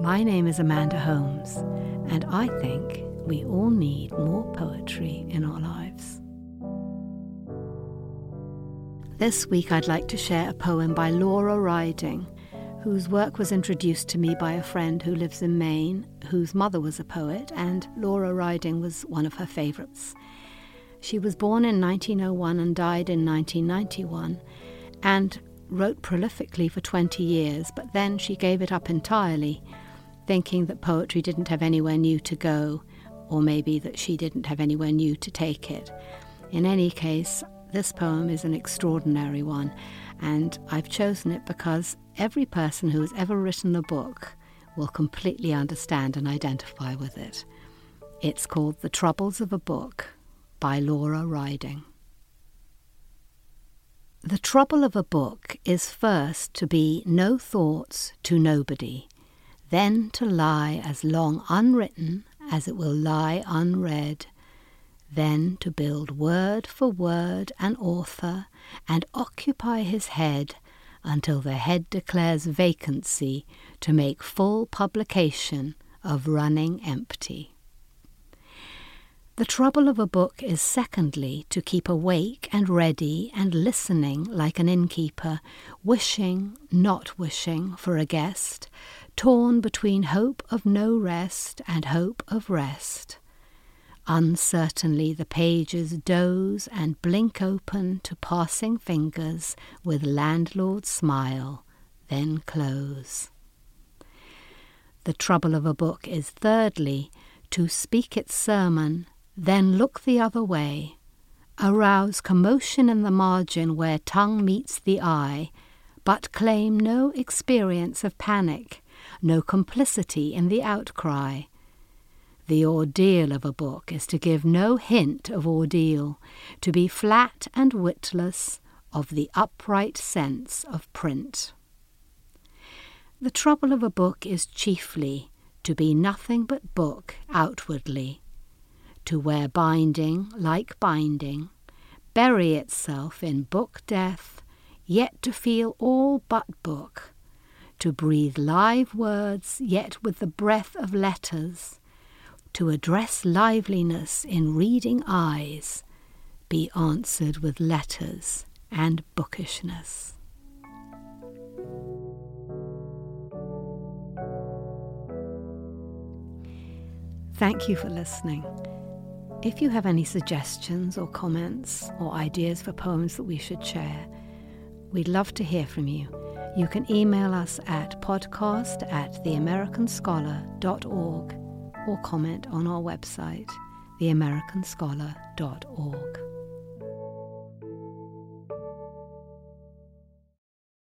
My name is Amanda Holmes, and I think we all need more poetry in our lives. This week, I'd like to share a poem by Laura Riding, whose work was introduced to me by a friend who lives in Maine, whose mother was a poet, and Laura Riding was one of her favourites. She was born in 1901 and died in 1991, and wrote prolifically for 20 years, but then she gave it up entirely, thinking that poetry didn't have anywhere new to go, or maybe that she didn't have anywhere new to take it. In any case, this poem is an extraordinary one, and I've chosen it because every person who has ever written a book will completely understand and identify with it. It's called The Troubles of a Book by Laura Riding. The trouble of a book is first to be no thoughts to nobody, then to lie as long unwritten as it will lie unread, then to build word for word an author and occupy his head until the head declares vacancy to make full publication of running empty. The trouble of a book is secondly to keep awake and ready and listening like an innkeeper, wishing, not wishing, for a guest, torn between hope of no rest and hope of rest. Uncertainly the pages doze and blink open to passing fingers with landlord smile, then close. The trouble of a book is thirdly to speak its sermon then look the other way, arouse commotion in the margin where tongue meets the eye, but claim no experience of panic, no complicity in the outcry. The ordeal of a book is to give no hint of ordeal, to be flat and witless of the upright sense of print. The trouble of a book is chiefly to be nothing but book outwardly, to wear binding like binding, bury itself in book death, yet to feel all but book, to breathe live words, yet with the breath of letters, to address liveliness in reading eyes, be answered with letters and bookishness. Thank you for listening. If you have any suggestions or comments or ideas for poems that we should share, we'd love to hear from you. You can email us at podcast at theamericanscholar.org or comment on our website, theamericanscholar.org.